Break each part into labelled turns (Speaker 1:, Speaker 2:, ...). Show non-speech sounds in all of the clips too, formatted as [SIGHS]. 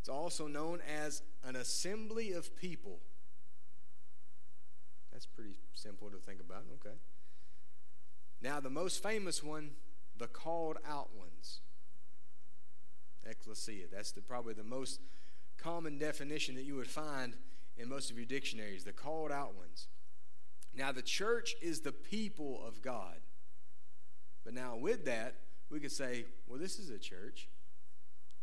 Speaker 1: It's also known as an assembly of people. That's pretty simple to think about. Okay. Now, the most famous one, the called out ones. Ecclesia. That's the, probably the most common definition that you would find in most of your dictionaries, the called out ones. Now, the church is the people of God. But now, with that, we could say, well, this is a church.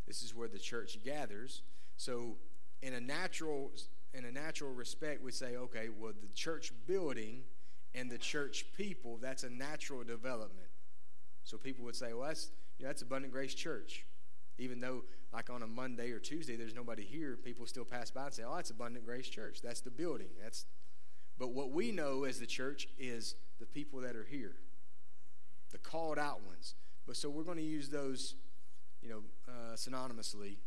Speaker 1: This is where the church gathers. So, in a natural in a natural respect, we say, okay, well, the church building and the church people, that's a natural development. So people would say, well, that's you know, that's Abundant Grace Church. Even though, like on a Monday or Tuesday, there's nobody here, people still pass by and say, oh, that's Abundant Grace Church. That's the building. That's but what we know as the church is the people that are here, the called out ones. But so we're going to use those, you know, uh, synonymously,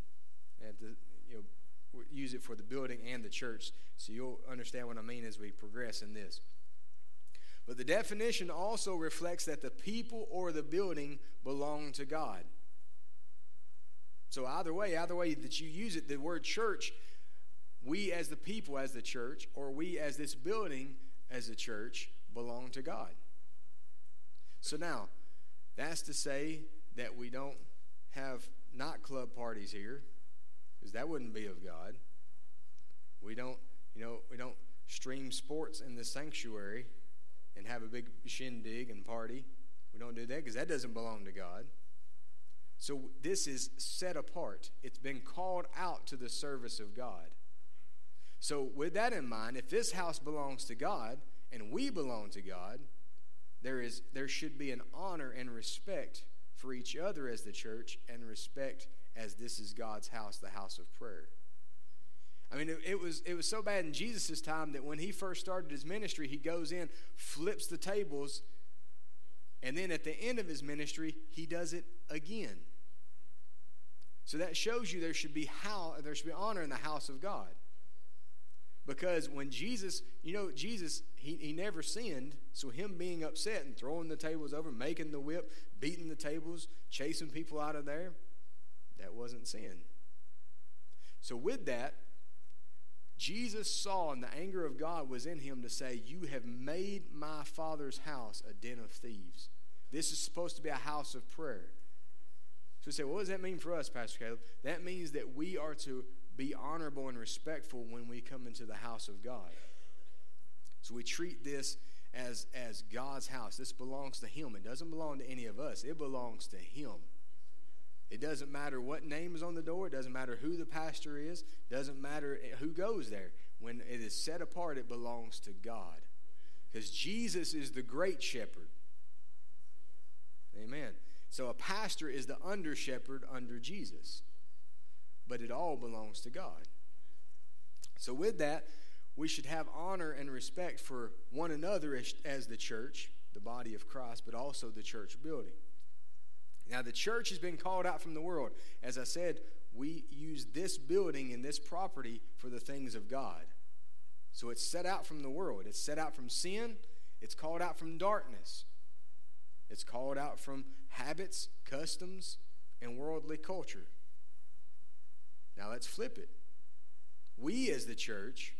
Speaker 1: the, you know, use it for the building and the church. So you'll understand what I mean as we progress in this. But the definition also reflects that the people or the building belong to God. So either way, either way that you use it, the word church we as the people, as the church, or we as this building as the church, belong to God. So now, that's to say that we don't have not club parties here, because that wouldn't be of God. We don't, you know, we don't stream sports in the sanctuary and have a big shindig and party. We don't do that because that doesn't belong to God. So this is set apart. It's been called out to the service of God. So, with that in mind, if this house belongs to God and we belong to God, there, is, there should be an honor and respect for each other as the church and respect as this is God's house, the house of prayer. I mean, it, it, was, it was so bad in Jesus' time that when he first started his ministry, he goes in, flips the tables, and then at the end of his ministry, he does it again. So that shows you there should be how there should be honor in the house of God. Because when Jesus, you know, Jesus, he, he never sinned. So him being upset and throwing the tables over, making the whip, beating the tables, chasing people out of there, that wasn't sin. So with that, Jesus saw, and the anger of God was in him to say, You have made my father's house a den of thieves. This is supposed to be a house of prayer. So we say, what does that mean for us, Pastor Caleb? That means that we are to be honorable and respectful when we come into the house of God. So we treat this as, as God's house. This belongs to Him. It doesn't belong to any of us, it belongs to Him. It doesn't matter what name is on the door, it doesn't matter who the pastor is, it doesn't matter who goes there. When it is set apart, it belongs to God. Because Jesus is the great shepherd. Amen. So a pastor is the under shepherd under Jesus but it all belongs to God. So, with that, we should have honor and respect for one another as, as the church, the body of Christ, but also the church building. Now, the church has been called out from the world. As I said, we use this building and this property for the things of God. So it's set out from the world. It's set out from sin. It's called out from darkness. It's called out from habits, customs, and worldly culture. Now let's flip it. We, as the church,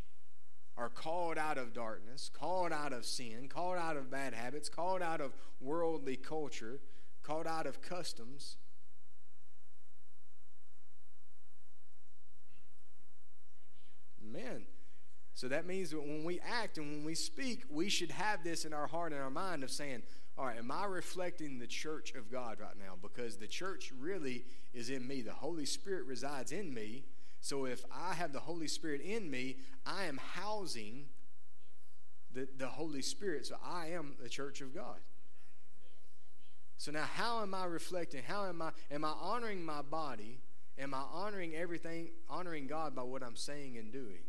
Speaker 1: are called out of darkness, called out of sin, called out of bad habits, called out of worldly culture, called out of customs. Amen. So that means that when we act and when we speak, we should have this in our heart and our mind of saying, all right, am I reflecting the church of God right now? Because the church really is in me. The Holy Spirit resides in me. So if I have the Holy Spirit in me, I am housing the, the Holy Spirit. So I am the church of God. So now how am I reflecting? How am I am I honoring my body? Am I honoring everything, honoring God by what I'm saying and doing?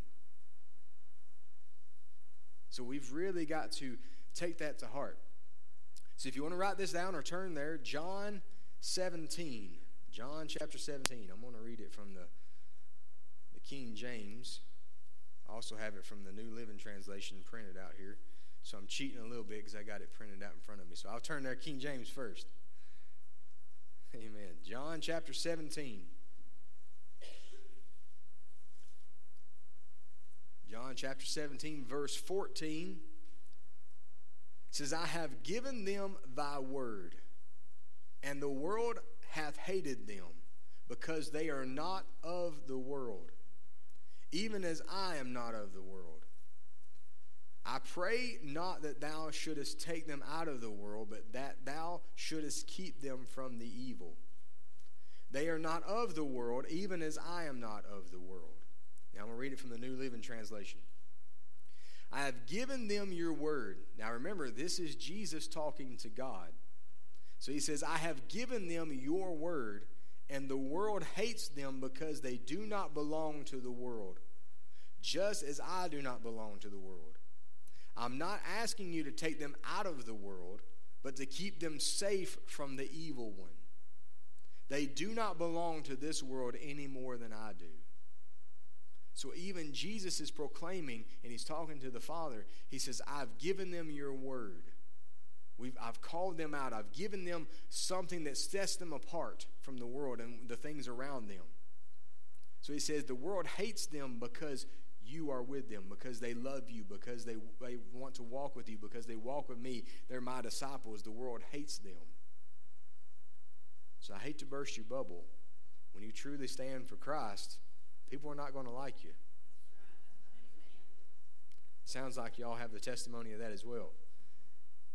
Speaker 1: So we've really got to take that to heart. So if you want to write this down or turn there, John 17. John chapter 17. I'm going to read it from the, the King James. I also have it from the New Living Translation printed out here. So I'm cheating a little bit because I got it printed out in front of me. So I'll turn there King James first. [LAUGHS] Amen. John chapter 17. John chapter 17, verse 14 says, I have given them thy word, and the world hath hated them, because they are not of the world, even as I am not of the world. I pray not that thou shouldest take them out of the world, but that thou shouldest keep them from the evil. They are not of the world, even as I am not of the world. Now I'm going to read it from the New Living Translation. I have given them your word. Now remember, this is Jesus talking to God. So he says, I have given them your word, and the world hates them because they do not belong to the world, just as I do not belong to the world. I'm not asking you to take them out of the world, but to keep them safe from the evil one. They do not belong to this world any more than I do. So even Jesus is proclaiming, and he's talking to the Father. He says, I've given them your word. We've, I've called them out. I've given them something that sets them apart from the world and the things around them. So he says, The world hates them because you are with them, because they love you, because they, they want to walk with you, because they walk with me. They're my disciples. The world hates them. So I hate to burst your bubble. When you truly stand for Christ, people are not going to like you. Sounds like y'all have the testimony of that as well.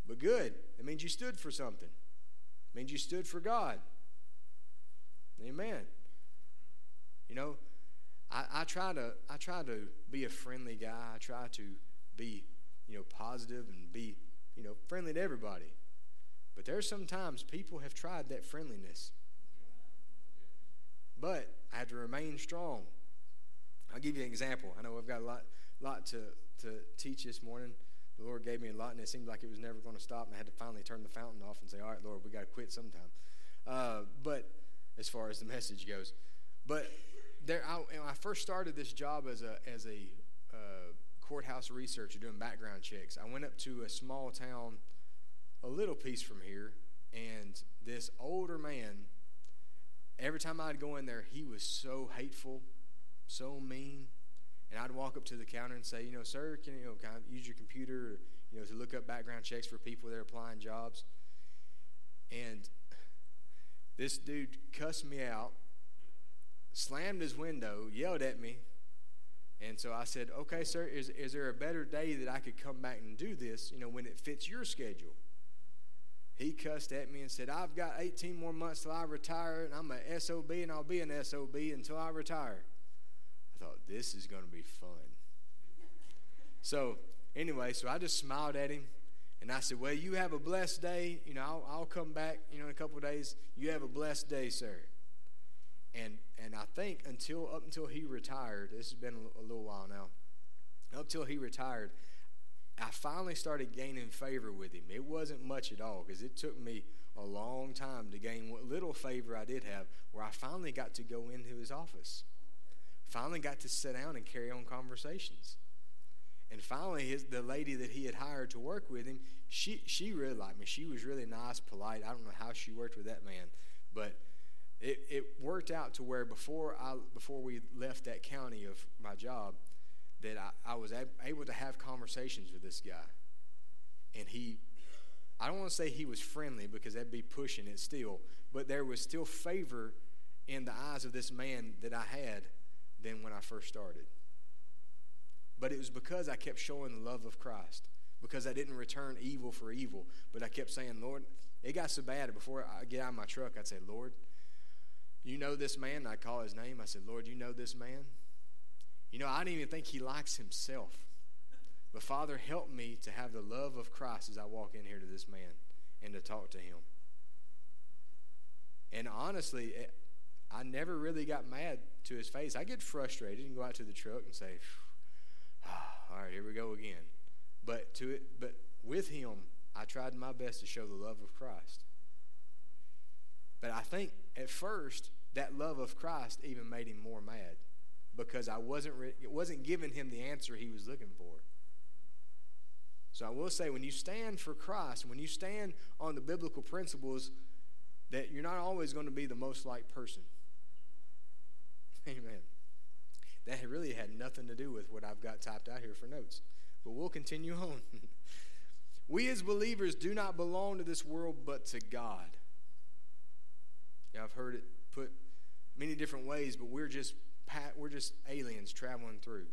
Speaker 1: But good. It means you stood for something. It means you stood for God. Amen. You know, I, I try to I try to be a friendly guy. I try to be, you know, positive and be, you know, friendly to everybody. But there's sometimes people have tried that friendliness. But I have to remain strong. I'll give you an example. I know I've got a lot, lot to, to teach this morning. The Lord gave me a lot, and it seemed like it was never going to stop. And I had to finally turn the fountain off and say, "All right, Lord, we got to quit sometime." Uh, but as far as the [LAUGHS] message goes, but there, I, I first started this job as a as a uh, courthouse researcher doing background checks, I went up to a small town, a little piece from here, and this older man. Every time I'd go in there, he was so hateful so mean. And I'd walk up to the counter and say, you know, sir, can you know, kind of use your computer, or, you know, to look up background checks for people that are applying jobs. And this dude cussed me out, slammed his window, yelled at me. And so I said, okay, sir, is, is there a better day that I could come back and do this, you know, when it fits your schedule? He cussed at me and said, I've got 18 more months till I retire, and I'm a SOB, and I'll be an SOB until I retire. I thought, this is going to be fun. so, anyway, so I just smiled at him and I said, Well, you have a blessed day. You know, I'll, I'll come back, you know, in a couple days. You have a blessed day, sir. And, and I think until up until he retired, this has been a, a little while now, up until he retired, I finally started gaining favor with him. It wasn't much at all because it took me a long time to gain what little favor I did have, where I finally got to go into his office finally got to sit down and carry on conversations. And finally, his, the lady that he had hired to work with him, she, she really liked me. She was really nice, polite. I don't know how she worked with that man, but it, it worked out to where before, I, before we left that county of my job, that I, I was able to have conversations with this guy. And he, I don't want to say he was friendly because that'd be pushing it still, but there was still favor in the eyes of this man that I had than when I first started. But it was because I kept showing the love of Christ, because I didn't return evil for evil, but I kept saying, Lord, it got so bad before I get out of my truck, I'd say, Lord, you know this man? I'd call his name. I said, Lord, you know this man? You know, I don't even think he likes himself. But Father, help me to have the love of Christ as I walk in here to this man and to talk to him. And honestly, I never really got mad to his face. I get frustrated and go out to the truck and say, oh, [SIGHS] "All right, here we go again." But to it, but with him, I tried my best to show the love of Christ. But I think at first that love of Christ even made him more mad because I wasn't re- it wasn't giving him the answer he was looking for. So I will say when you stand for Christ, when you stand on the biblical principles that you're not always going to be the most liked person. Amen. that really had nothing to do with what I've got typed out here for notes. But we'll continue on. [LAUGHS] we as believers do not belong to this world but to God. Yeah, I've heard it put many different ways, but we're just we're just aliens traveling through.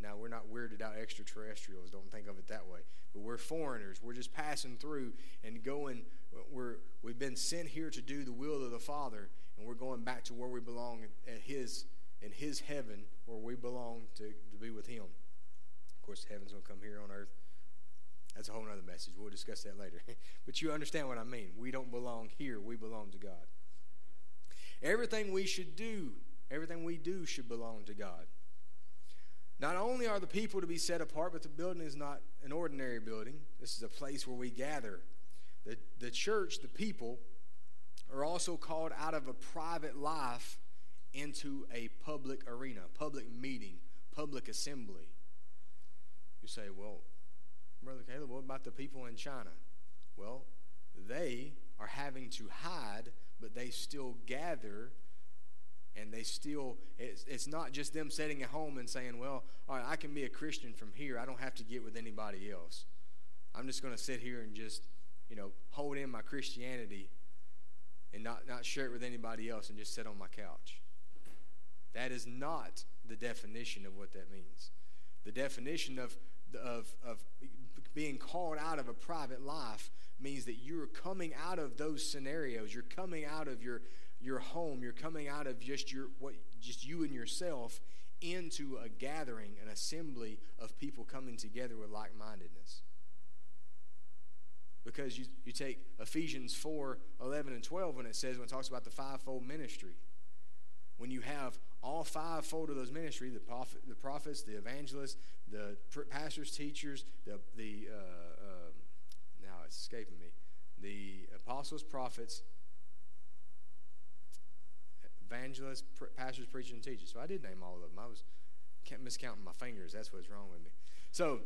Speaker 1: Now, we're not weirded out extraterrestrials, don't think of it that way. But we're foreigners. We're just passing through and going, we're, we've been sent here to do the will of the Father, and we're going back to where we belong at His, in His heaven, where we belong to, to be with Him. Of course, heaven's going to come here on earth. That's a whole other message. We'll discuss that later. [LAUGHS] but you understand what I mean. We don't belong here, we belong to God. Everything we should do, everything we do should belong to God. Not only are the people to be set apart, but the building is not an ordinary building. This is a place where we gather. The, the church, the people, are also called out of a private life into a public arena, public meeting, public assembly. You say, well, Brother Caleb, what about the people in China? Well, they are having to hide, but they still gather and they still it's, it's not just them sitting at home and saying well all right i can be a christian from here i don't have to get with anybody else i'm just going to sit here and just you know hold in my christianity and not, not share it with anybody else and just sit on my couch. That is not the definition of what that means. The definition of, of, of being called out of a private life means that you're coming out of those scenarios. You're coming out of your your home, you're coming out of just your what just you and yourself into a gathering, an assembly of people coming together with like-mindedness. Because you, you take Ephesians 4, 11 and 12 when it says, when it talks about the fivefold ministry. When you have all fivefold of those ministry, the, prophet, the prophets, the evangelists, the pastors, teachers, the, the uh, uh, now it's escaping me, the apostles, prophets, evangelists, pastors, preachers, and teachers. So I did name all of them. I was kept miscounting my fingers. That's what's wrong with me. So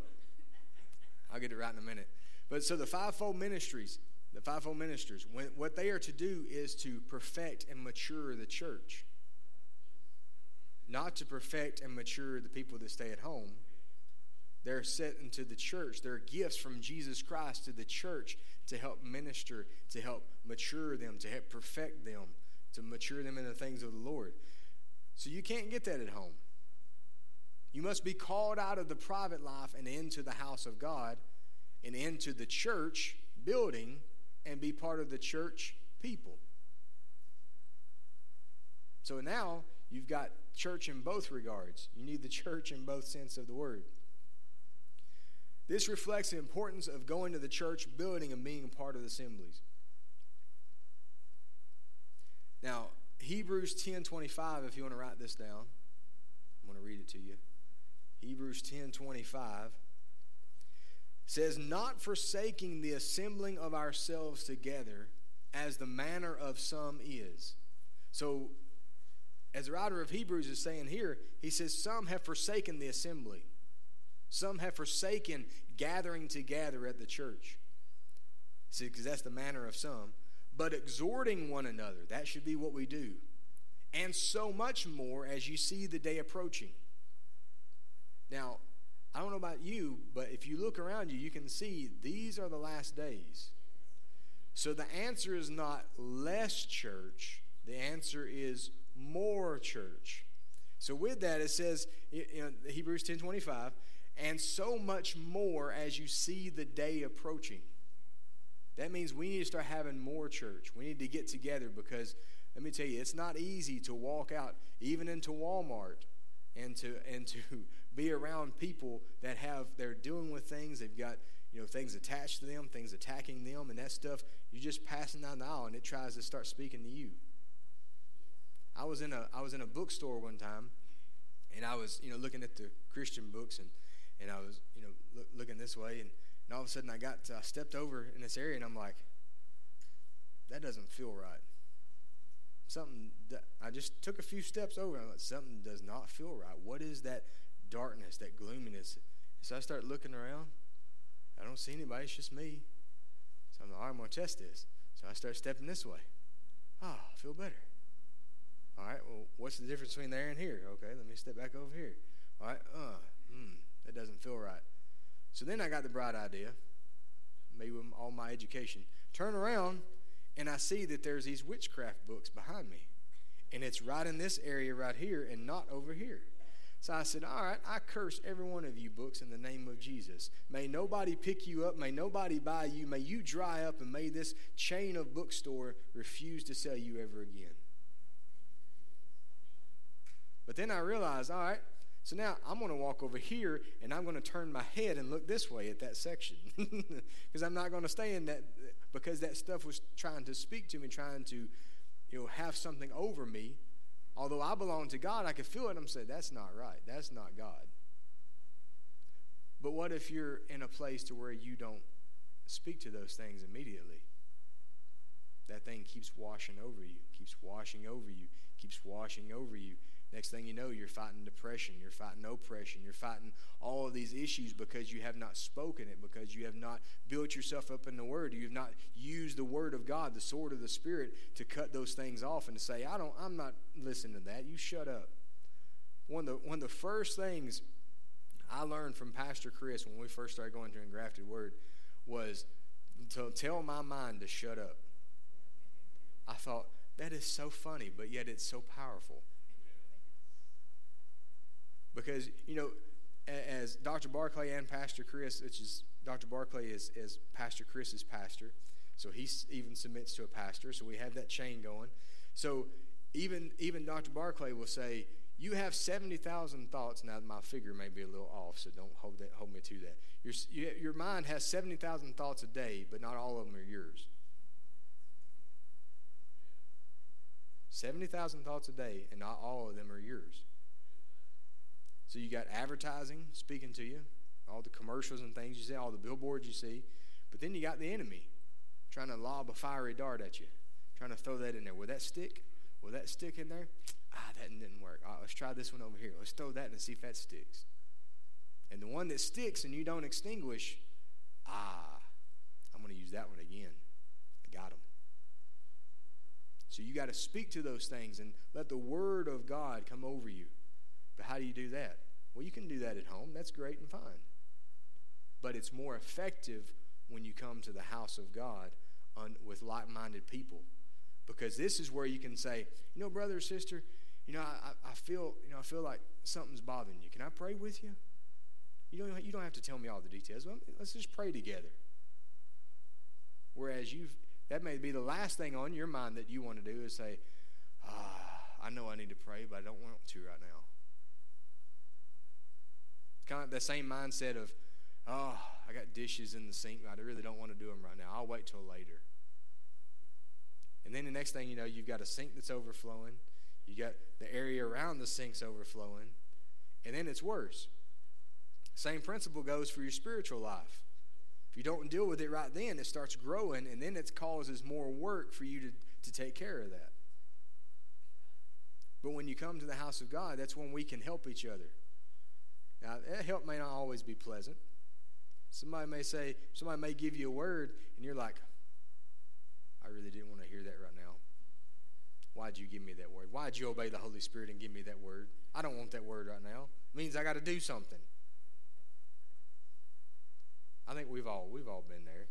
Speaker 1: I'll get it right in a minute. But so the fivefold ministries, the fivefold ministers, when, what they are to do is to perfect and mature the church. Not to perfect and mature the people that stay at home. They're set into the church. They're gifts from Jesus Christ to the church to help minister, to help mature them, to help perfect them, to mature them in the things of the Lord. So you can't get that at home. You must be called out of the private life and into the house of God and into the church building and be part of the church people. So now you've got church in both regards. You need the church in both sense of the word. This reflects the importance of going to the church building and being a part of the assemblies. Now, Hebrews 10 25, if you want to write this down, I'm going to read it to you. Hebrews 10 25 says, Not forsaking the assembling of ourselves together, as the manner of some is. So, as the writer of Hebrews is saying here, he says, Some have forsaken the assembly, some have forsaken gathering together at the church. See, because that's the manner of some but exhorting one another. That should be what we do. And so much more as you see the day approaching. Now, I don't know about you, but if you look around you, you can see these are the last days. So the answer is not less church, the answer is more church. So with that, it says, know, Hebrews 10 25, and so much more as you see the day approaching. That means we need to start having more church. We need to get together because let me tell you, it's not easy to walk out even into Walmart and to and to be around people that have they're dealing with things. They've got you know things attached to them, things attacking them, and that stuff. You're just passing down the aisle, and it tries to start speaking to you. I was in a I was in a bookstore one time, and I was you know looking at the Christian books, and and I was you know look, looking this way, and and all of a sudden, I got I stepped over in this area, and I'm like, that doesn't feel right. Something I just took a few steps over, and I'm like, something does not feel right. What is that darkness, that gloominess? So I start looking around. I don't see anybody. It's just me. So I'm like, all right, I'm gonna test this. So I start stepping this way. Ah, oh, I feel better. All right, well, what's the difference between there and here? Okay, let me step back over here. All right, uh, hmm, that doesn't feel right. So then I got the bright idea, maybe with all my education. Turn around, and I see that there's these witchcraft books behind me. And it's right in this area right here and not over here. So I said, All right, I curse every one of you books in the name of Jesus. May nobody pick you up. May nobody buy you. May you dry up, and may this chain of bookstore refuse to sell you ever again. But then I realized, all right, so now I'm going to walk over here and I'm going to turn my head and look this way at that section. [LAUGHS] Because I'm not going to stay in that, because that stuff was trying to speak to me, trying to, you know, have something over me. Although I belong to God, I can feel it. I'm saying, that's not right. That's not God. But what if you're in a place to where you don't speak to those things immediately? That thing keeps washing over you, keeps washing over you, keeps washing over you. Next thing you know, you're fighting depression, you're fighting oppression, you're fighting all of these issues because you have not spoken it, because you have not built yourself up in the Word. You have not used the Word of God, the sword of the Spirit, to cut those things off and to say, I don't, I'm not listening to that. You shut up. One of the, one of the first things I learned from Pastor Chris when we first started going to Engrafted Word was to tell my mind to shut up. I thought, that is so funny, but yet it's so powerful. Because, you know, as Dr. Barclay and Pastor Chris, which is Dr. Barclay is, is Pastor Chris's pastor, so he even submits to a pastor, so we have that chain going. So even even Dr. Barclay will say, "You have seventy thousand thoughts." Now my figure may be a little off, so don't hold that hold me to that. Your your mind has seventy thousand thoughts a day, but not all of them are yours. Seventy thousand thoughts a day, and not all of them are yours. So you got advertising speaking to you, all the commercials and things you see, all the billboards you see. But then you got the enemy trying to lob a fiery dart at you, trying to throw that in there. Will that stick? Will that stick in there? Ah, that didn't work. All right, let's try this one over here. Let's throw that and see if that sticks. And the one that sticks and you don't extinguish, ah, I'm going to use that one again. I got him. So you got to speak to those things and let the word of God come over you. But how do you do that? Well, you can do that at home. That's great and fine. But it's more effective when you come to the house of God with like minded people. Because this is where you can say, you know, brother or sister, you know, I, I feel, you know, I feel like something's bothering you. Can I pray with you? You don't, you don't have to tell me all the details. Let's just pray together. Whereas you've, that may be the last thing on your mind that you want to do is say, ah, I know I need to pray, but I don't want to right now. Kind of the same mindset of, oh, I got dishes in the sink. I really don't want to do them right now. I'll wait till later. And then the next thing you know, you've got a sink that's overflowing. You got the area around the sink's overflowing. And then it's worse. Same principle goes for your spiritual life. If you don't deal with it right then, it starts growing, and then it causes more work for you to, to take care of that. But when you come to the house of God, that's when we can help each other. Now, that help may not always be pleasant. Somebody may say, somebody may give you a word, and you're like, I really didn't want to hear that right now. Why'd you give me that word? Why'd you obey the Holy Spirit and give me that word? I don't want that word right now. It means I got to do something. I think we've all we've all been there.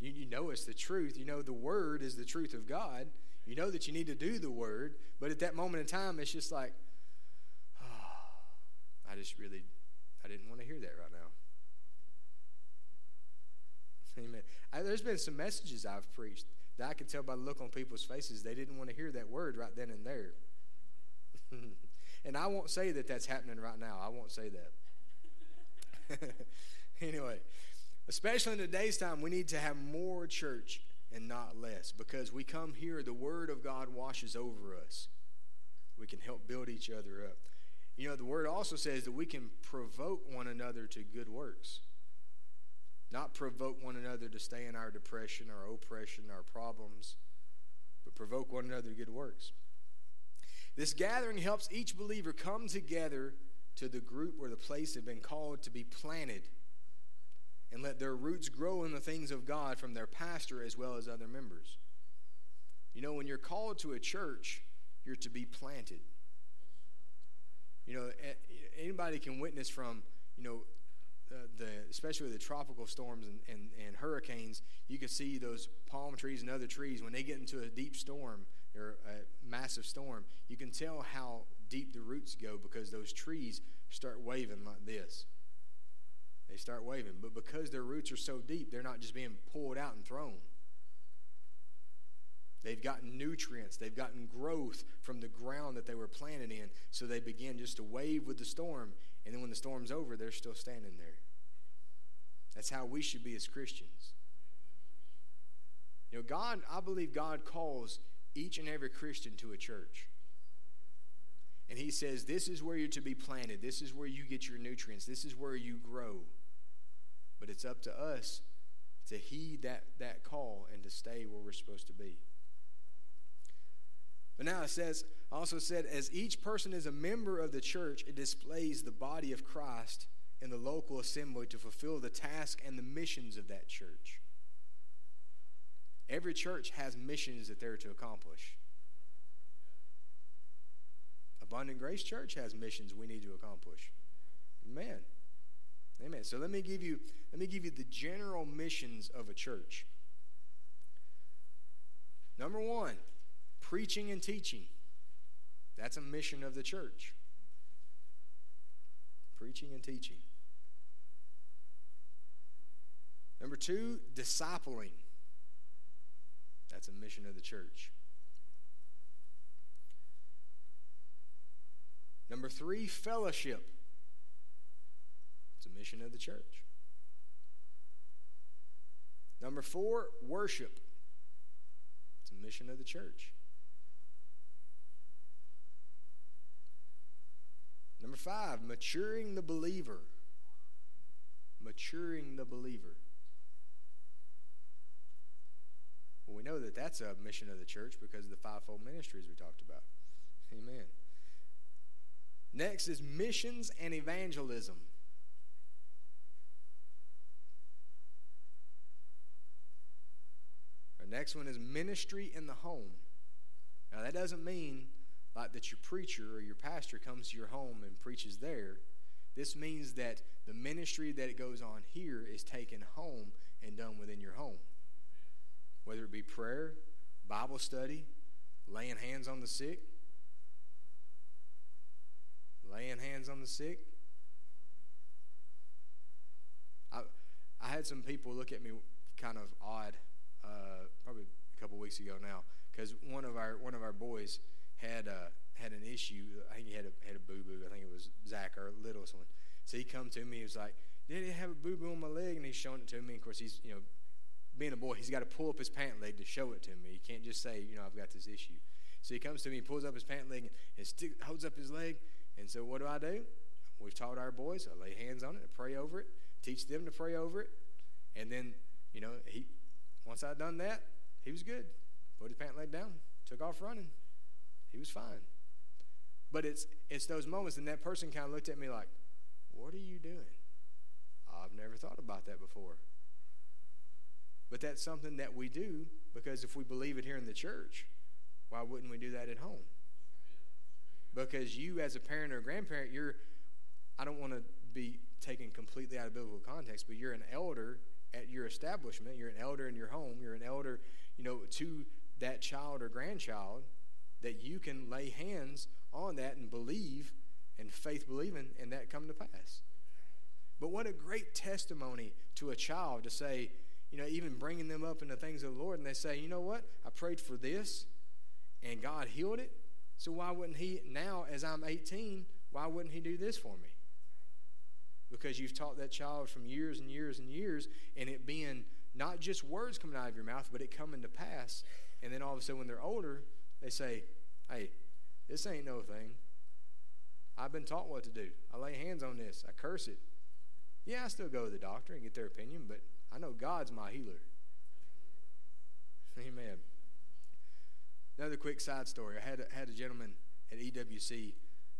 Speaker 1: You, you know it's the truth. You know the word is the truth of God. You know that you need to do the word, but at that moment in time, it's just like, I just really, I didn't want to hear that right now. [LAUGHS] Amen. I, there's been some messages I've preached that I could tell by the look on people's faces they didn't want to hear that word right then and there. [LAUGHS] and I won't say that that's happening right now. I won't say that. [LAUGHS] anyway, especially in today's time, we need to have more church and not less because we come here, the Word of God washes over us. We can help build each other up. You know, the word also says that we can provoke one another to good works. Not provoke one another to stay in our depression, our oppression, our problems, but provoke one another to good works. This gathering helps each believer come together to the group where the place had been called to be planted and let their roots grow in the things of God from their pastor as well as other members. You know, when you're called to a church, you're to be planted. You know, anybody can witness from, you know, uh, the, especially the tropical storms and, and, and hurricanes, you can see those palm trees and other trees, when they get into a deep storm or a massive storm, you can tell how deep the roots go because those trees start waving like this. They start waving. But because their roots are so deep, they're not just being pulled out and thrown. They've gotten nutrients, they've gotten growth from the ground that they were planted in. So they begin just to wave with the storm. And then when the storm's over, they're still standing there. That's how we should be as Christians. You know, God, I believe God calls each and every Christian to a church. And He says, This is where you're to be planted. This is where you get your nutrients. This is where you grow. But it's up to us to heed that, that call and to stay where we're supposed to be. But now it says, also said, as each person is a member of the church, it displays the body of Christ in the local assembly to fulfill the task and the missions of that church. Every church has missions that they're to accomplish. Abundant Grace Church has missions we need to accomplish. Amen. Amen. So let me give you let me give you the general missions of a church. Number 1, preaching and teaching. That's a mission of the church. Preaching and teaching. Number two, discipling. That's a mission of the church. Number three, fellowship. It's a mission of the church. Number four, worship. It's a mission of the church. Number five, maturing the believer. Maturing the believer. Well, we know that that's a mission of the church because of the fivefold ministries we talked about. Amen. Next is missions and evangelism. Our next one is ministry in the home. Now, that doesn't mean like that your preacher or your pastor comes to your home and preaches there. This means that the ministry that it goes on here is taken home and done within your home. Whether it be prayer, Bible study, laying hands on the sick, laying hands on the sick. I, I had some people look at me kind of odd, uh, probably a couple weeks ago now, because one of our one of our boys had uh, had an issue. I think he had a had a boo boo. I think it was Zach, our littlest one. So he come to me. He was like, "Did he have a boo boo on my leg?" And he's showing it to me. Of course, he's you know, being a boy, he's got to pull up his pant leg to show it to me. He can't just say, you know, I've got this issue. So he comes to me, pulls up his pant leg, and, and stick, holds up his leg. And so what do I do? We've taught our boys. I lay hands on it, I pray over it, teach them to pray over it, and then you know he. Once I'd done that, he was good. Put his pant leg down, took off running. He was fine. But it's it's those moments, and that person kind of looked at me like, "What are you doing?" I've never thought about that before. But that's something that we do because if we believe it here in the church, why wouldn't we do that at home? Because you, as a parent or a grandparent, you're, I don't want to be taken completely out of biblical context, but you're an elder at your establishment. You're an elder in your home. You're an elder, you know, to that child or grandchild that you can lay hands on that and believe and faith believing and that come to pass. But what a great testimony to a child to say, you know, even bringing them up in the things of the Lord, and they say, you know what? I prayed for this, and God healed it. So why wouldn't He, now as I'm 18, why wouldn't He do this for me? Because you've taught that child from years and years and years, and it being not just words coming out of your mouth, but it coming to pass. And then all of a sudden, when they're older, they say, hey, this ain't no thing. I've been taught what to do. I lay hands on this. I curse it. Yeah, I still go to the doctor and get their opinion, but I know God's my healer. Amen. Another quick side story. I had a, had a gentleman at EWC.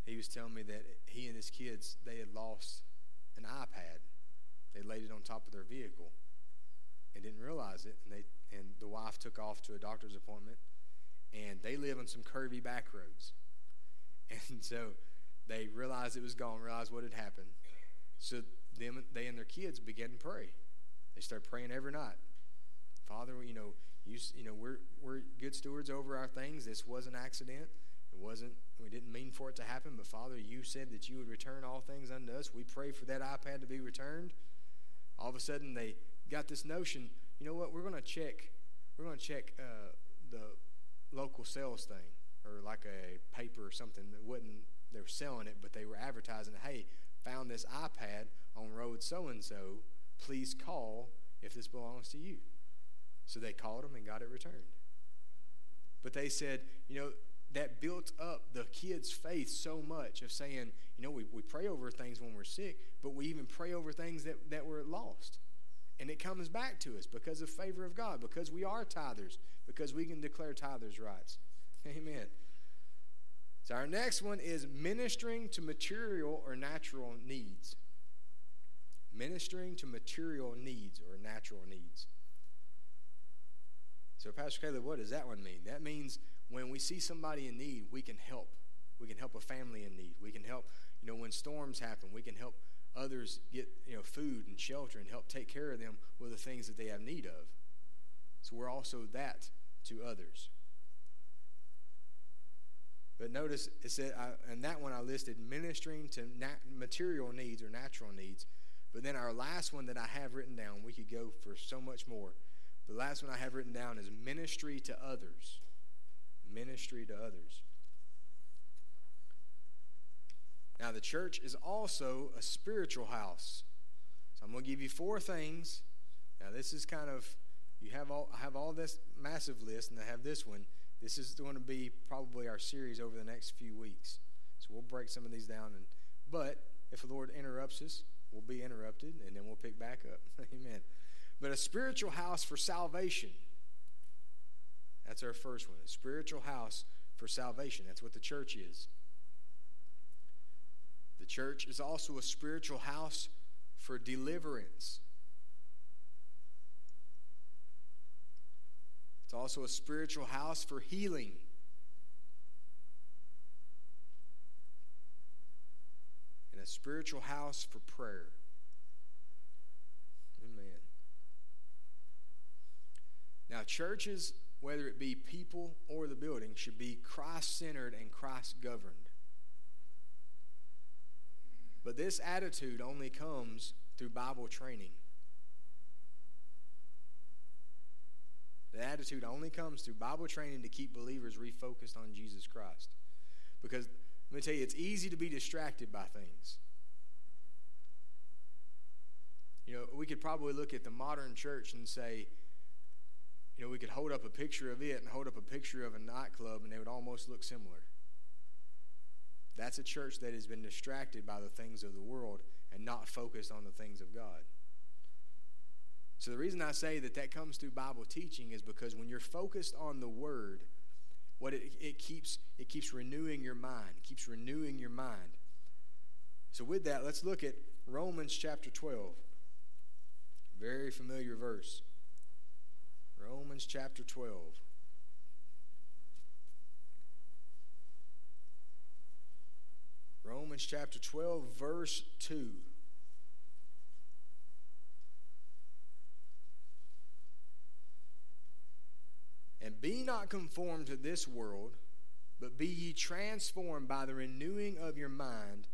Speaker 1: He was telling me that he and his kids they had lost an iPad. They laid it on top of their vehicle and didn't realize it. And they and the wife took off to a doctor's appointment and they live on some curvy back roads. [LAUGHS] And so they realized it was gone, realized what had happened. So them, they and their kids began to pray. They start praying every night. Father, you know, you, you know, we're, we're good stewards over our things. This was an accident. It wasn't, we didn't mean for it to happen, but Father, you said that you would return all things unto us. We pray for that iPad to be returned. All of a sudden, they got this notion you know what, we're going to check, we're going to check uh, the local sales thing or like a paper or something that wouldn't, they were selling it, but they were advertising, hey, found this iPad on road so and so. Please call if this belongs to you. So they called them and got it returned. But they said, you know, that built up the kids' faith so much of saying, you know, we, we pray over things when we're sick, but we even pray over things that, that were lost. And it comes back to us because of favor of God, because we are tithers, because we can declare tithers' rights. [LAUGHS] Amen. So our next one is ministering to material or natural needs. Ministering to material needs or natural needs. So, Pastor Caleb, what does that one mean? That means when we see somebody in need, we can help. We can help a family in need. We can help, you know, when storms happen, we can help others get, you know, food and shelter and help take care of them with the things that they have need of. So we're also that to others. But notice it said, and that one I listed ministering to nat- material needs or natural needs. But then our last one that I have written down, we could go for so much more. The last one I have written down is ministry to others. Ministry to others. Now, the church is also a spiritual house. So I'm going to give you four things. Now, this is kind of, you have all, I have all this massive list, and I have this one. This is going to be probably our series over the next few weeks. So we'll break some of these down. And, but if the Lord interrupts us, we'll be interrupted, and then we'll pick back up. [LAUGHS] Amen but a spiritual house for salvation. That's our first one. A spiritual house for salvation. That's what the church is. The church is also a spiritual house for deliverance. It's also a spiritual house for healing. And a spiritual house for prayer. Amen. Now, churches, whether it be people or the building, should be Christ centered and Christ governed. But this attitude only comes through Bible training. The attitude only comes through Bible training to keep believers refocused on Jesus Christ. Because let me tell you, it's easy to be distracted by things. You know, we could probably look at the modern church and say, you know, we could hold up a picture of it and hold up a picture of a nightclub and they would almost look similar. That's a church that has been distracted by the things of the world and not focused on the things of God. So the reason I say that that comes through Bible teaching is because when you're focused on the Word, what it, it keeps it keeps renewing your mind, it keeps renewing your mind. So with that, let's look at Romans chapter 12. Very familiar verse. Romans chapter 12. Romans chapter 12, verse 2. And be not conformed to this world, but be ye transformed by the renewing of your mind,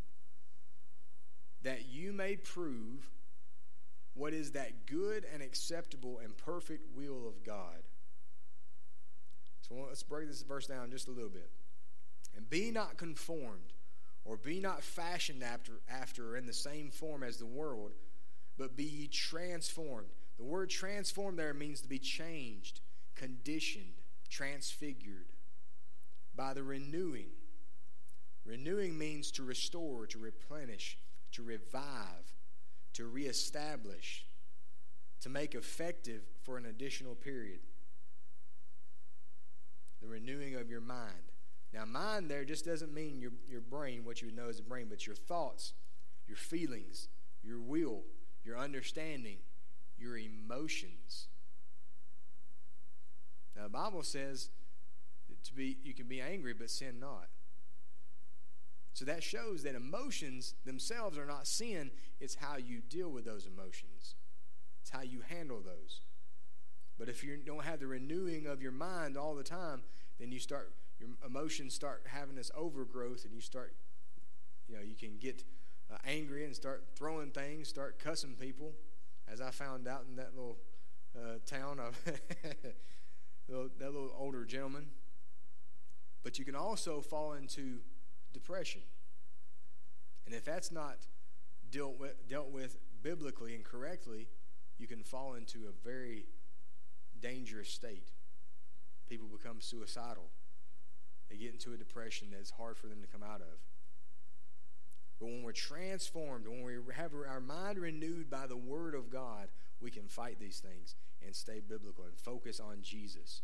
Speaker 1: that you may prove what is that good and acceptable and perfect will of God. So let's break this verse down just a little bit. And be not conformed, or be not fashioned after, after in the same form as the world, but be ye transformed. The word transformed there means to be changed, conditioned, transfigured by the renewing. Renewing means to restore, to replenish, to revive, to reestablish, to make effective for an additional period. The renewing of your mind. Now, mind there just doesn't mean your, your brain, what you know as a brain, but your thoughts, your feelings, your will, your understanding, your emotions. Now, the Bible says to be you can be angry but sin not. So that shows that emotions themselves are not sin, it's how you deal with those emotions. It's how you handle those. But if you don't have the renewing of your mind all the time, then you start your emotions start having this overgrowth and you start you know, you can get uh, angry and start throwing things, start cussing people, as I found out in that little uh, town of [LAUGHS] that little older gentleman. But you can also fall into depression. And if that's not dealt with, dealt with biblically and correctly, you can fall into a very dangerous state. People become suicidal. They get into a depression that's hard for them to come out of. But when we're transformed, when we have our mind renewed by the Word of God, we can fight these things and stay biblical and focus on Jesus.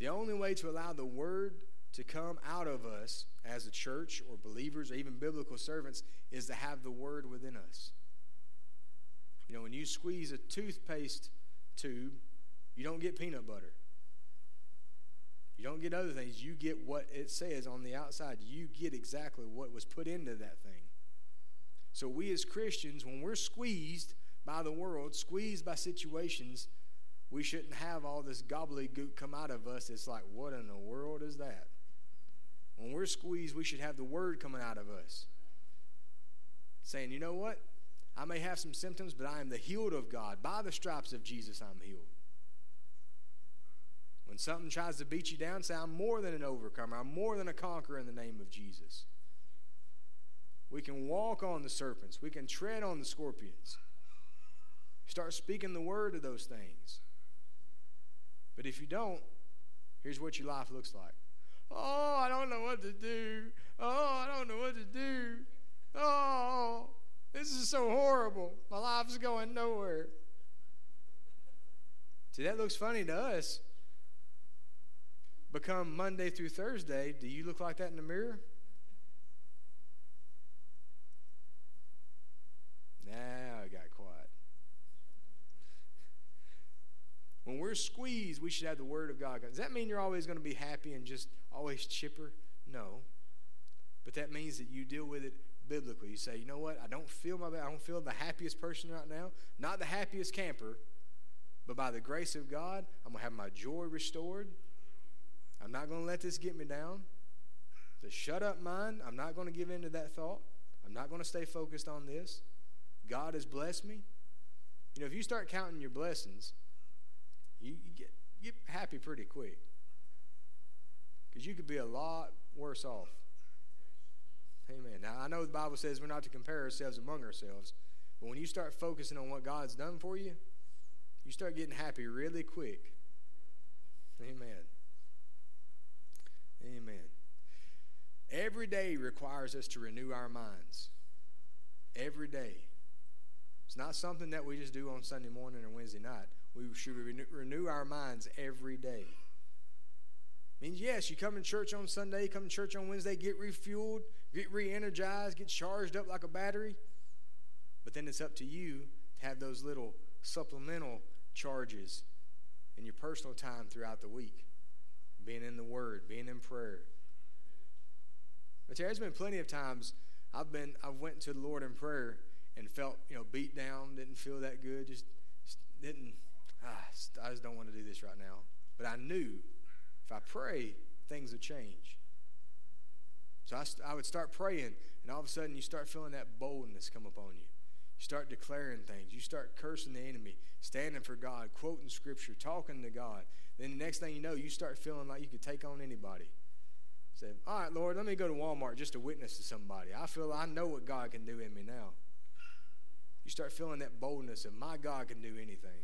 Speaker 1: The only way to allow the Word to come out of us as a church or believers or even biblical servants is to have the Word within us. You know, when you squeeze a toothpaste tube, you don't get peanut butter. You don't get other things. You get what it says on the outside. You get exactly what was put into that thing. So, we as Christians, when we're squeezed by the world, squeezed by situations, we shouldn't have all this gobbledygook come out of us. It's like, what in the world is that? When we're squeezed, we should have the word coming out of us. Saying, you know what? I may have some symptoms, but I am the healed of God. By the stripes of Jesus, I'm healed. When something tries to beat you down, say, I'm more than an overcomer. I'm more than a conqueror in the name of Jesus. We can walk on the serpents, we can tread on the scorpions. Start speaking the word of those things. But if you don't, here's what your life looks like. Oh, I don't know what to do. Oh, I don't know what to do. Oh, this is so horrible. My life's going nowhere. See, that looks funny to us become Monday through Thursday, do you look like that in the mirror? Now I got quiet. When we're squeezed, we should have the Word of God. Does that mean you're always going to be happy and just always chipper? No. But that means that you deal with it biblically. You say, you know what? I don't feel my I don't feel the happiest person right now. Not the happiest camper, but by the grace of God, I'm gonna have my joy restored. I'm not going to let this get me down. The shut up mind, I'm not going to give in to that thought. I'm not going to stay focused on this. God has blessed me. You know, if you start counting your blessings, you, you get, get happy pretty quick. Because you could be a lot worse off. Amen. Now, I know the Bible says we're not to compare ourselves among ourselves, but when you start focusing on what God's done for you, you start getting happy really quick. Amen. Amen. Every day requires us to renew our minds. Every day. It's not something that we just do on Sunday morning or Wednesday night. We should renew our minds every day. Means yes, you come to church on Sunday, come to church on Wednesday, get refueled, get re-energized, get charged up like a battery. But then it's up to you to have those little supplemental charges in your personal time throughout the week being in the Word, being in prayer. But there's been plenty of times I've been I've went to the Lord in prayer and felt you know beat down, didn't feel that good, just, just didn't. Ah, I just don't want to do this right now. But I knew if I pray, things would change. So I, I would start praying, and all of a sudden you start feeling that boldness come upon you. You start declaring things. You start cursing the enemy, standing for God, quoting scripture, talking to God. Then the next thing you know, you start feeling like you could take on anybody. Say, all right, Lord, let me go to Walmart just to witness to somebody. I feel I know what God can do in me now. You start feeling that boldness of my God can do anything.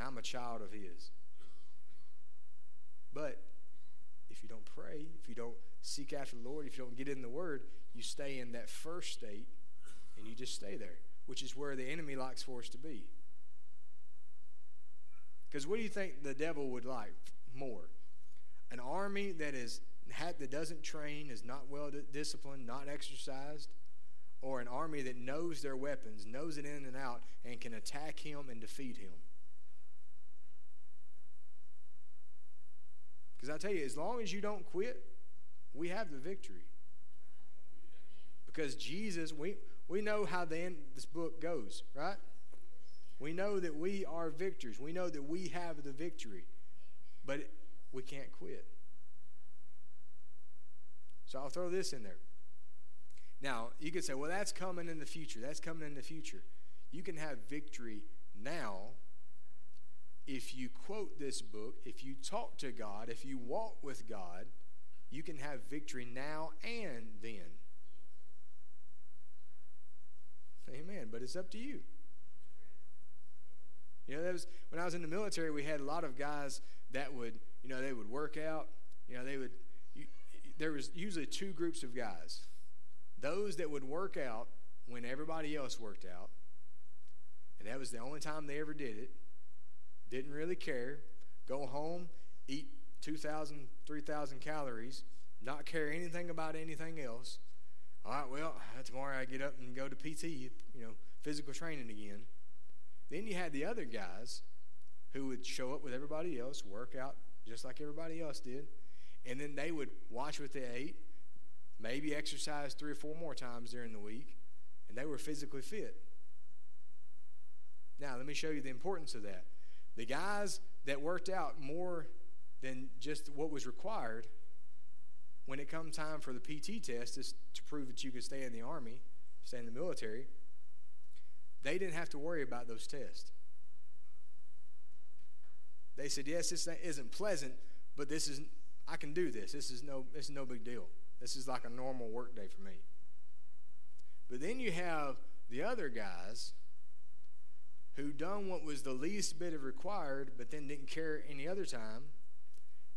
Speaker 1: And I'm a child of His. But if you don't pray, if you don't seek after the Lord, if you don't get in the Word, you stay in that first state and you just stay there, which is where the enemy likes for us to be. Because what do you think the devil would like more? An army that is that doesn't train, is not well disciplined, not exercised, or an army that knows their weapons, knows it in and out, and can attack him and defeat him. Because I tell you, as long as you don't quit, we have the victory. Because Jesus, we, we know how the end this book goes, right? We know that we are victors. We know that we have the victory. But we can't quit. So I'll throw this in there. Now, you could say, well, that's coming in the future. That's coming in the future. You can have victory now if you quote this book, if you talk to God, if you walk with God, you can have victory now and then. Amen. But it's up to you. You know, that was when I was in the military. We had a lot of guys that would, you know, they would work out. You know, they would. You, there was usually two groups of guys. Those that would work out when everybody else worked out, and that was the only time they ever did it. Didn't really care. Go home, eat 2,000, 3,000 calories, not care anything about anything else. All right, well, uh, tomorrow I get up and go to PT, you know, physical training again. Then you had the other guys who would show up with everybody else, work out just like everybody else did, and then they would watch what they ate, maybe exercise three or four more times during the week, and they were physically fit. Now, let me show you the importance of that. The guys that worked out more than just what was required, when it comes time for the PT test to prove that you could stay in the Army, stay in the military, they didn't have to worry about those tests. They said, yes, this isn't pleasant, but this is, I can do this. This is no, this is no big deal. This is like a normal work day for me. But then you have the other guys who done what was the least bit of required, but then didn't care any other time.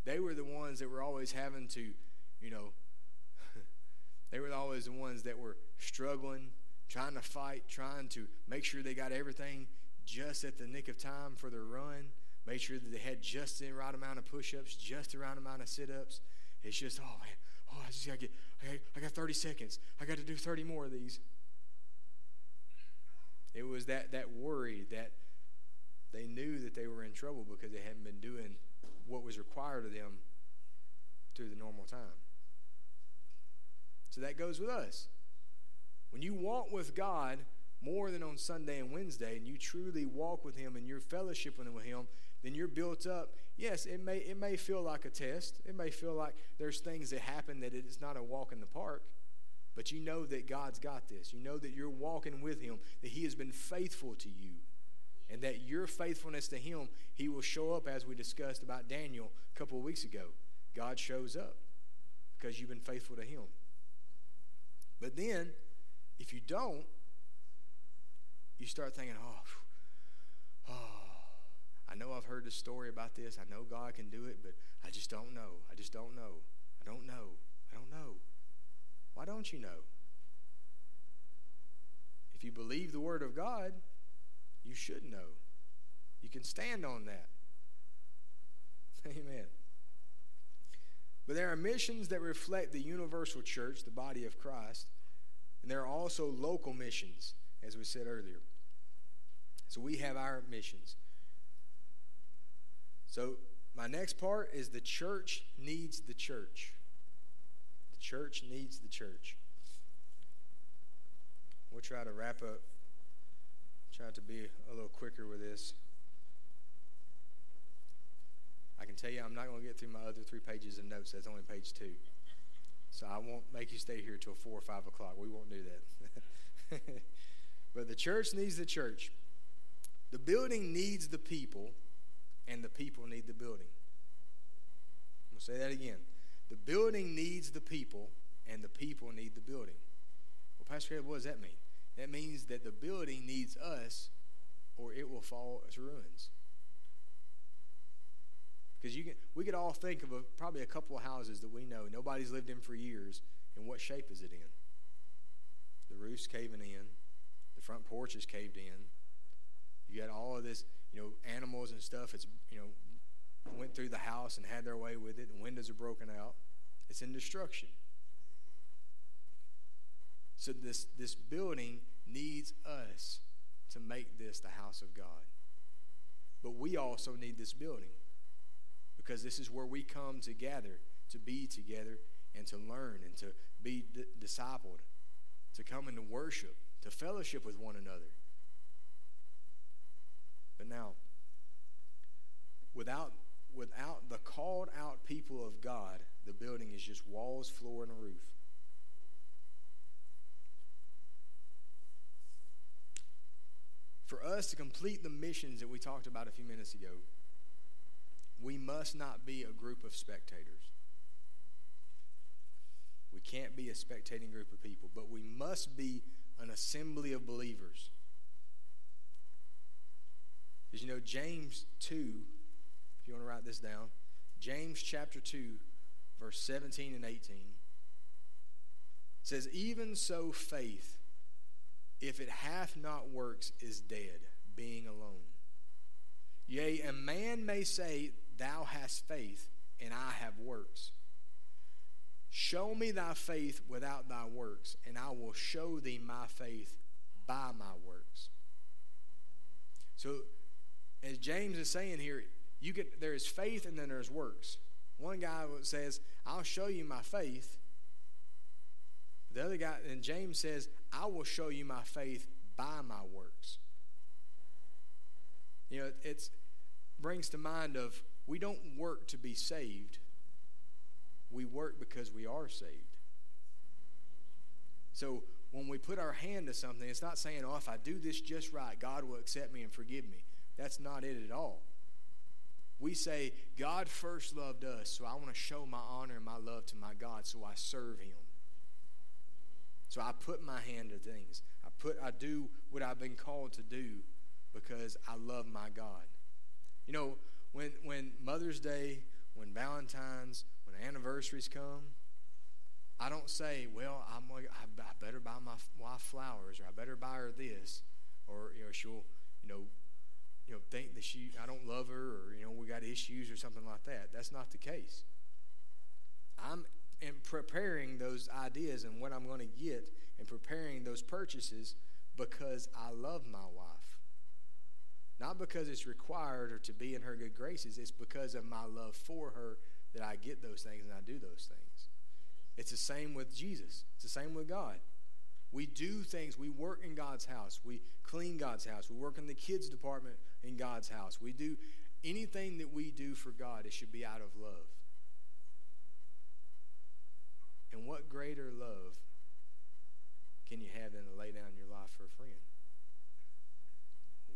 Speaker 1: They were the ones that were always having to, you know, [LAUGHS] they were always the ones that were struggling, trying to fight, trying to make sure they got everything just at the nick of time for their run, make sure that they had just the right amount of push-ups, just the right amount of sit-ups. It's just, oh man, oh I just gotta get, I got, I got 30 seconds. I got to do 30 more of these. It was that that worry that they knew that they were in trouble because they hadn't been doing what was required of them through the normal time. So that goes with us. When you walk with God more than on Sunday and Wednesday, and you truly walk with Him and you're fellowshipping with Him, then you're built up. Yes, it may it may feel like a test. It may feel like there's things that happen that it's not a walk in the park. But you know that God's got this. You know that you're walking with Him, that He has been faithful to you, and that your faithfulness to Him, He will show up as we discussed about Daniel a couple of weeks ago. God shows up because you've been faithful to Him. But then, if you don't, you start thinking, oh, oh, I know I've heard the story about this. I know God can do it, but I just don't know. I just don't know. I don't know. I don't know. Why don't you know? If you believe the Word of God, you should know. You can stand on that. [LAUGHS] Amen. But there are missions that reflect the universal church, the body of Christ, and there are also local missions, as we said earlier. So we have our missions. So my next part is the church needs the church church needs the church. We'll try to wrap up, try to be a little quicker with this. I can tell you I'm not going to get through my other three pages of notes. That's only page two. So I won't make you stay here till 4 or 5 o'clock. We won't do that. [LAUGHS] but the church needs the church. The building needs the people, and the people need the building. I'm going to say that again. The building needs the people, and the people need the building. Well, Pastor Ed, what does that mean? That means that the building needs us, or it will fall to ruins. Because you can, we could all think of a, probably a couple of houses that we know nobody's lived in for years, and what shape is it in? The roof's caving in, the front porch is caved in. You got all of this, you know, animals and stuff. It's you know went through the house and had their way with it, The windows are broken out. It's in destruction. So this, this building needs us to make this the house of God. But we also need this building because this is where we come together to be together and to learn and to be d- discipled, to come into worship, to fellowship with one another. But now, without, without the called out people of God, the building is just walls, floor, and a roof. For us to complete the missions that we talked about a few minutes ago, we must not be a group of spectators. We can't be a spectating group of people, but we must be an assembly of believers. As you know, James 2, if you want to write this down, James chapter 2, verse 17 and 18 says, Even so, faith, if it hath not works, is dead, being alone. Yea, a man may say, Thou hast faith, and I have works. Show me thy faith without thy works, and I will show thee my faith by my works. So, as James is saying here, you get there is faith and then there's works. One guy says, "I'll show you my faith." The other guy, and James says, "I will show you my faith by my works." You know, it brings to mind of we don't work to be saved we work because we are saved. So when we put our hand to something, it's not saying, oh, if I do this just right, God will accept me and forgive me. That's not it at all. We say, God first loved us, so I want to show my honor and my love to my God, so I serve him. So I put my hand to things. I put I do what I've been called to do because I love my God. You know, when when Mother's Day, when Valentine's, when anniversaries come, I don't say, well, I'm, I better buy my wife flowers, or I better buy her this, or you know, she'll, you know, you know, think that she, I don't love her, or you know, we got issues or something like that. That's not the case. I'm in preparing those ideas and what I'm going to get, and preparing those purchases because I love my wife. Not because it's required or to be in her good graces. It's because of my love for her that I get those things and I do those things. It's the same with Jesus, it's the same with God. We do things, we work in God's house, we clean God's house, we work in the kids' department in God's house. We do anything that we do for God, it should be out of love. And what greater love can you have than to lay down your life for a friend?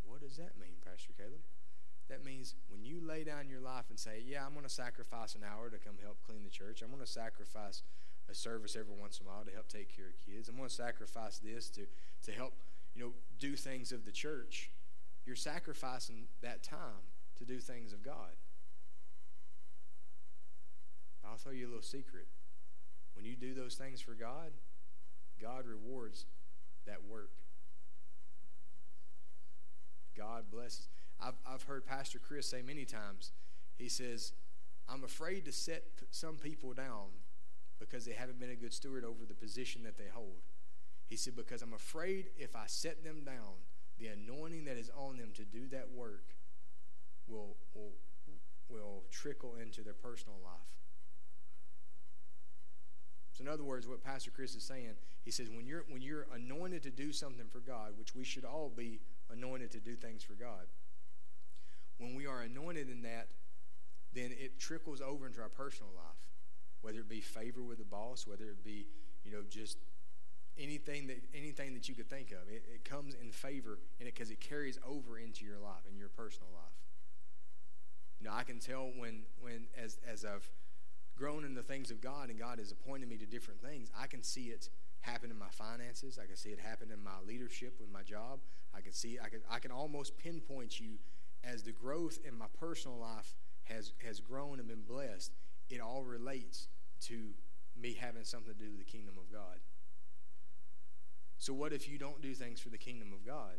Speaker 1: What does that mean, Pastor Caleb? That means when you lay down your life and say, Yeah, I'm going to sacrifice an hour to come help clean the church, I'm going to sacrifice a service every once in a while to help take care of kids, I'm going to sacrifice this to, to help you know, do things of the church, you're sacrificing that time to do things of God. I'll tell you a little secret. When you do those things for God, God rewards that work. God blesses. I've, I've heard Pastor Chris say many times, he says, I'm afraid to set some people down because they haven't been a good steward over the position that they hold. He said, because I'm afraid if I set them down, the anointing that is on them to do that work will, will, will trickle into their personal life. So, in other words, what Pastor Chris is saying, he says, when you're, when you're anointed to do something for God, which we should all be anointed to do things for God, when we are anointed in that, then it trickles over into our personal life, whether it be favor with the boss, whether it be, you know, just anything that anything that you could think of. It, it comes in favor in it because it carries over into your life, in your personal life. You know, I can tell when when as as I've grown in the things of God and God has appointed me to different things, I can see it happen in my finances. I can see it happen in my leadership with my job. I can see I can I can almost pinpoint you as the growth in my personal life has, has grown and been blessed, it all relates to me having something to do with the kingdom of God. So, what if you don't do things for the kingdom of God?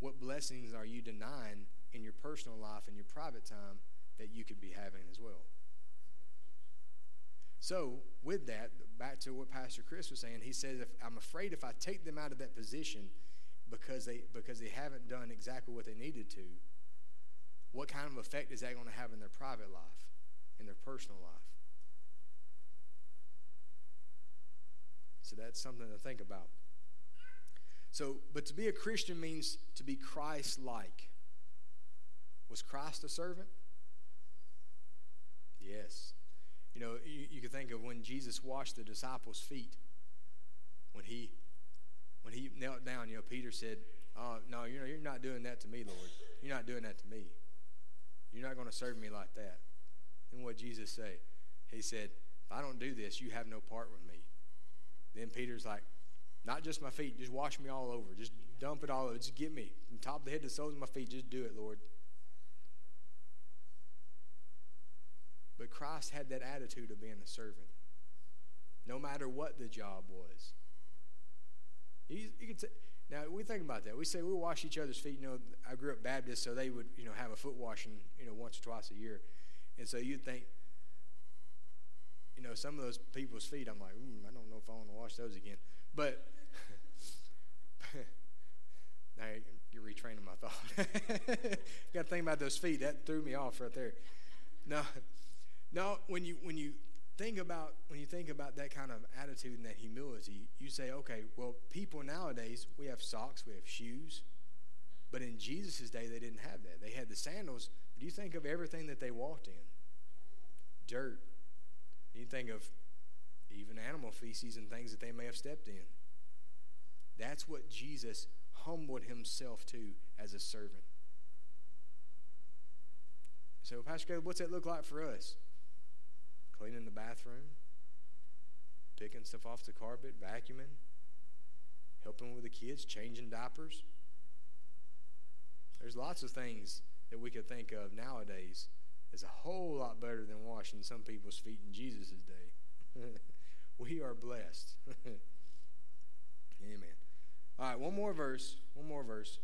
Speaker 1: What blessings are you denying in your personal life and your private time that you could be having as well? So, with that, back to what Pastor Chris was saying, he says, if, I'm afraid if I take them out of that position because they, because they haven't done exactly what they needed to, what kind of effect is that going to have in their private life? in their personal life. So that's something to think about. So, but to be a Christian means to be Christ like. Was Christ a servant? Yes. You know, you, you can think of when Jesus washed the disciples' feet. When he when he knelt down, you know, Peter said, Oh, no, you know, you're not doing that to me, Lord. You're not doing that to me. You're not going to serve me like that. And what Jesus say? He said, If I don't do this, you have no part with me. Then Peter's like, Not just my feet, just wash me all over. Just dump it all over. Just get me from top of the head to the soles of my feet. Just do it, Lord. But Christ had that attitude of being a servant, no matter what the job was. You, you could say, now we think about that. We say we wash each other's feet. You know, I grew up Baptist, so they would you know have a foot washing you know once or twice a year, and so you'd think, you know, some of those people's feet. I'm like, mm, I don't if I want to wash those again. But [LAUGHS] now you're retraining my thought. [LAUGHS] Got to think about those feet. That threw me off right there. No, no. When you when you think about when you think about that kind of attitude and that humility, you say, okay, well, people nowadays we have socks, we have shoes, but in Jesus' day they didn't have that. They had the sandals. But you think of everything that they walked in, dirt. You think of even animal feces and things that they may have stepped in. That's what Jesus humbled himself to as a servant. So, Pastor Caleb, what's that look like for us? cleaning the bathroom, picking stuff off the carpet, vacuuming, helping with the kids, changing diapers. There's lots of things that we could think of nowadays that's a whole lot better than washing some people's feet in Jesus' day. [LAUGHS] we are blessed. [LAUGHS] Amen. All right, one more verse. One more verse.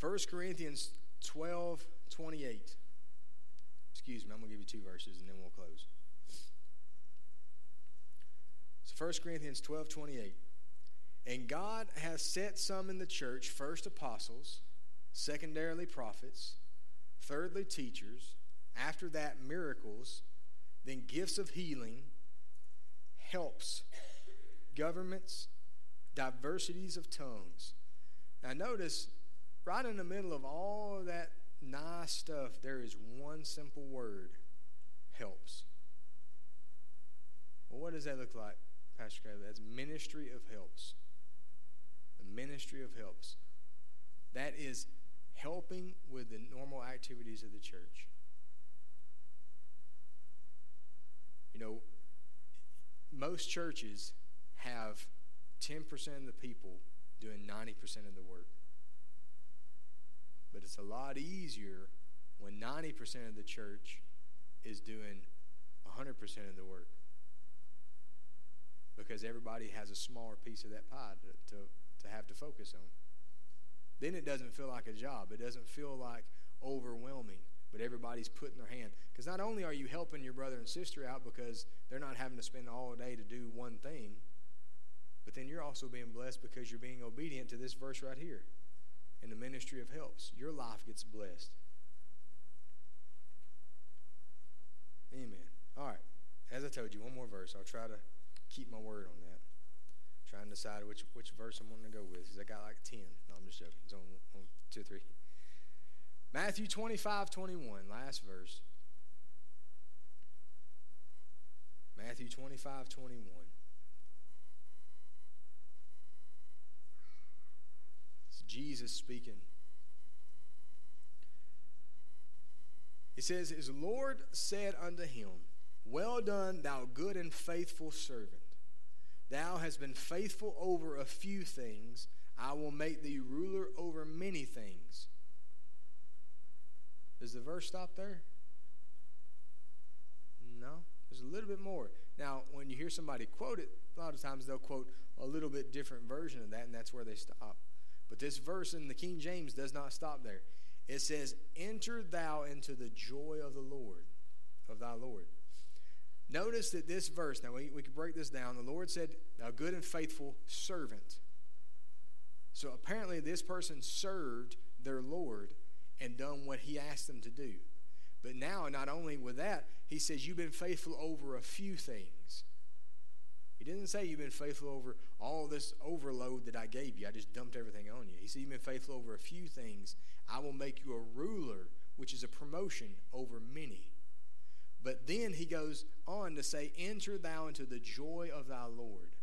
Speaker 1: 1 Corinthians 12 28. Excuse me, I'm going to give you two verses and then we'll close. So 1 Corinthians 12 28. And God has set some in the church, first apostles, secondarily prophets, thirdly teachers, after that miracles, then gifts of healing, helps, governments, diversities of tongues. Now notice, right in the middle of all of that nice stuff, there is one simple word helps. Well, what does that look like, Pastor Caleb? That's ministry of helps. The ministry of helps. That is helping with the normal activities of the church. You know, most churches have 10% of the people doing 90% of the work. But it's a lot easier when 90% of the church is doing 100% of the work. Because everybody has a smaller piece of that pie to, to, to have to focus on. Then it doesn't feel like a job. It doesn't feel like overwhelming, but everybody's putting their hand. Because not only are you helping your brother and sister out because they're not having to spend all day to do one thing, but then you're also being blessed because you're being obedient to this verse right here in the ministry of helps. Your life gets blessed. Amen. All right. As I told you, one more verse. I'll try to keep my word on that. Trying to decide which, which verse I'm going to go with because I got like 10. No, I'm just joking. It's on, on two three. Matthew 25, 21, last verse. Matthew 25, 21. Jesus speaking. It says, His Lord said unto him, Well done, thou good and faithful servant. Thou hast been faithful over a few things. I will make thee ruler over many things. Does the verse stop there? No. There's a little bit more. Now, when you hear somebody quote it, a lot of times they'll quote a little bit different version of that, and that's where they stop. But this verse in the King James does not stop there. It says, Enter thou into the joy of the Lord, of thy Lord. Notice that this verse, now we, we can break this down. The Lord said, Thou good and faithful servant. So apparently, this person served their Lord and done what he asked them to do. But now, not only with that, he says, You've been faithful over a few things. He didn't say you've been faithful over all this overload that I gave you. I just dumped everything on you. He said, You've been faithful over a few things. I will make you a ruler, which is a promotion over many. But then he goes on to say, Enter thou into the joy of thy Lord.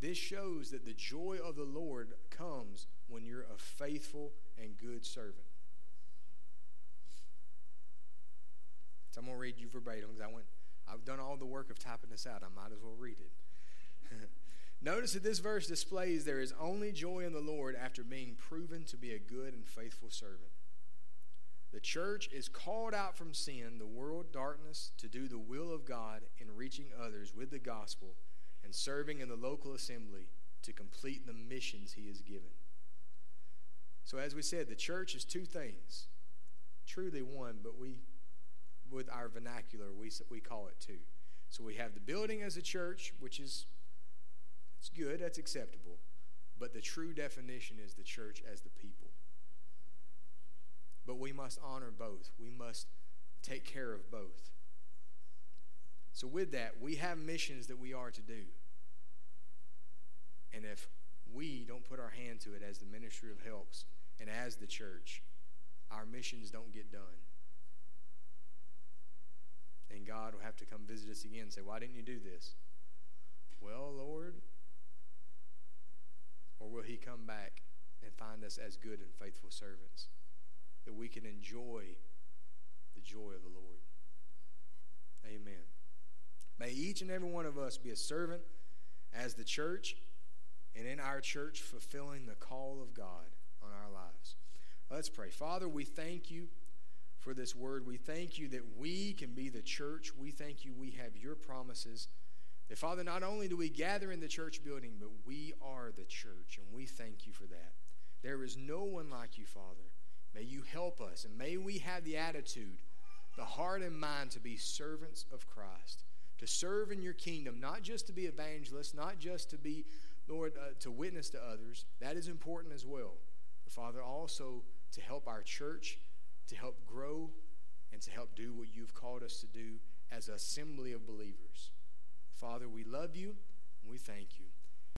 Speaker 1: This shows that the joy of the Lord comes when you're a faithful and good servant. So I'm going to read you verbatim because I went, I've done all the work of typing this out. I might as well read it. [LAUGHS] Notice that this verse displays there is only joy in the Lord after being proven to be a good and faithful servant. The church is called out from sin, the world, darkness, to do the will of God in reaching others with the gospel and serving in the local assembly to complete the missions he has given. So, as we said, the church is two things. Truly one, but we, with our vernacular, we, we call it two. So, we have the building as a church, which is it's good, that's acceptable. But the true definition is the church as the people. But we must honor both. We must take care of both. So, with that, we have missions that we are to do. And if we don't put our hand to it as the ministry of helps and as the church, our missions don't get done. And God will have to come visit us again and say, Why didn't you do this? Well, Lord. Or will He come back and find us as good and faithful servants that we can enjoy the joy of the Lord? Amen. May each and every one of us be a servant as the church and in our church fulfilling the call of God on our lives. Let's pray. Father, we thank you for this word. We thank you that we can be the church. We thank you we have your promises. That, Father, not only do we gather in the church building, but we are the church, and we thank you for that. There is no one like you, Father. May you help us, and may we have the attitude, the heart and mind to be servants of Christ, to serve in your kingdom, not just to be evangelists, not just to be Lord, uh, to witness to others, that is important as well. Father, also to help our church, to help grow, and to help do what you've called us to do as an assembly of believers. Father, we love you and we thank you.